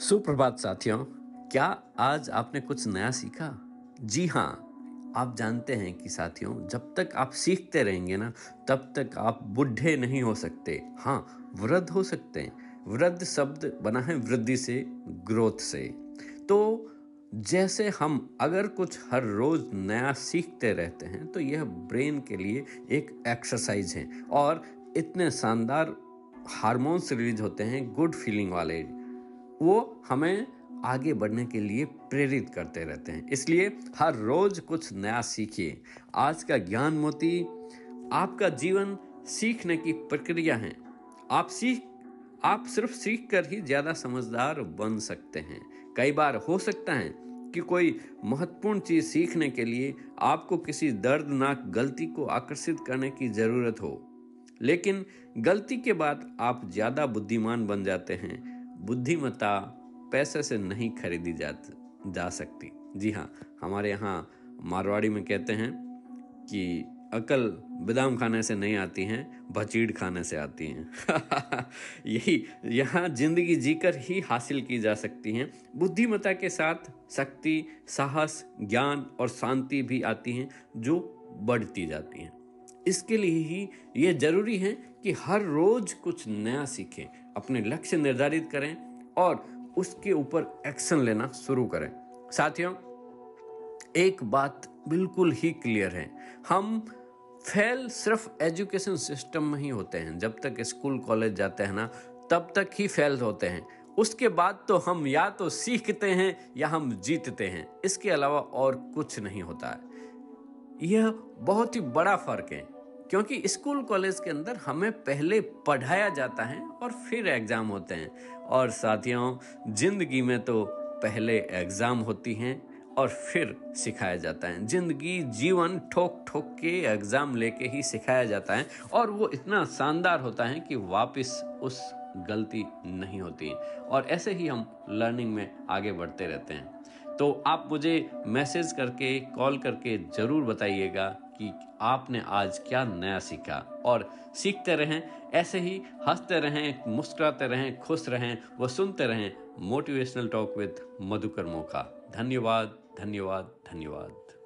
सुप्रभात साथियों, क्या आज आपने कुछ नया सीखा? जी हाँ आप जानते हैं कि साथियों, जब तक आप सीखते रहेंगे ना, तब तक आप बुढ़े नहीं हो सकते। हाँ वृद्ध हो सकते हैं। वृद्ध शब्द बना है वृद्धि से, ग्रोथ से। तो जैसे हम अगर कुछ हर रोज नया सीखते रहते हैं तो यह ब्रेन के लिए एक एक्सरसाइज है। और इतने शानदार हार्मोन्स रिलीज़ होते हैं, गुड फीलिंग वाले वो हमें आगे बढ़ने के लिए प्रेरित करते रहते हैं। इसलिए हर रोज कुछ नया सीखिए। आज का ज्ञान मोती, आपका जीवन सीखने की प्रक्रिया है। आप सीख, आप सिर्फ़ सीख कर ही ज़्यादा समझदार बन सकते हैं। कई बार हो सकता है कि कोई महत्वपूर्ण चीज़ सीखने के लिए आपको किसी दर्दनाक गलती को आकर्षित करने की ज़रूरत हो। लेकिन गलती के बाद आप ज़्यादा बुद्धिमान बन जाते हैं। बुद्धिमत्ता पैसे से नहीं खरीदी जा जा सकती। जी हाँ हमारे यहाँ मारवाड़ी में कहते हैं कि अकल बादाम खाने से नहीं आती हैं, भचीड़ खाने से आती हैं। यही, यहाँ ज़िंदगी जीकर ही हासिल की जा सकती हैं। बुद्धिमत्ता के साथ शक्ति, साहस, ज्ञान और शांति भी आती हैं, जो बढ़ती जाती हैं। इसके लिए ही ये ज़रूरी है कि हर रोज कुछ नया सीखें अपने लक्ष्य निर्धारित करें और उसके ऊपर एक्शन लेना शुरू करें। साथियों, एक बात बिल्कुल ही क्लियर है। हम फेल सिर्फ़ एजुकेशन सिस्टम में ही होते हैं। जब तक स्कूल कॉलेज जाते हैं ना, तब तक ही फेल होते हैं। उसके बाद तो हम या तो सीखते हैं या हम जीतते हैं। इसके अलावा और कुछ नहीं होता है। यह बहुत ही बड़ा फ़र्क है। क्योंकि स्कूल कॉलेज के अंदर हमें पहले पढ़ाया जाता है और फिर एग्ज़ाम होते हैं। और साथियों, ज़िंदगी में तो पहले एग्ज़ाम होती हैं और फिर सिखाया जाता है। ज़िंदगी, जीवन ठोक ठोक के एग्ज़ाम लेके ही सिखाया जाता है और वो इतना शानदार होता है कि वापस उस गलती नहीं होती। और ऐसे ही हम लर्निंग में आगे बढ़ते रहते हैं। तो आप मुझे मैसेज करके, कॉल करके ज़रूर बताइएगा कि आपने आज क्या नया सीखा। और सीखते रहें, ऐसे ही हँसते रहें, मुस्कुराते रहें, खुश रहें, व सुनते रहें motivational talk with Madhukar Mokha. धन्यवाद धन्यवाद धन्यवाद।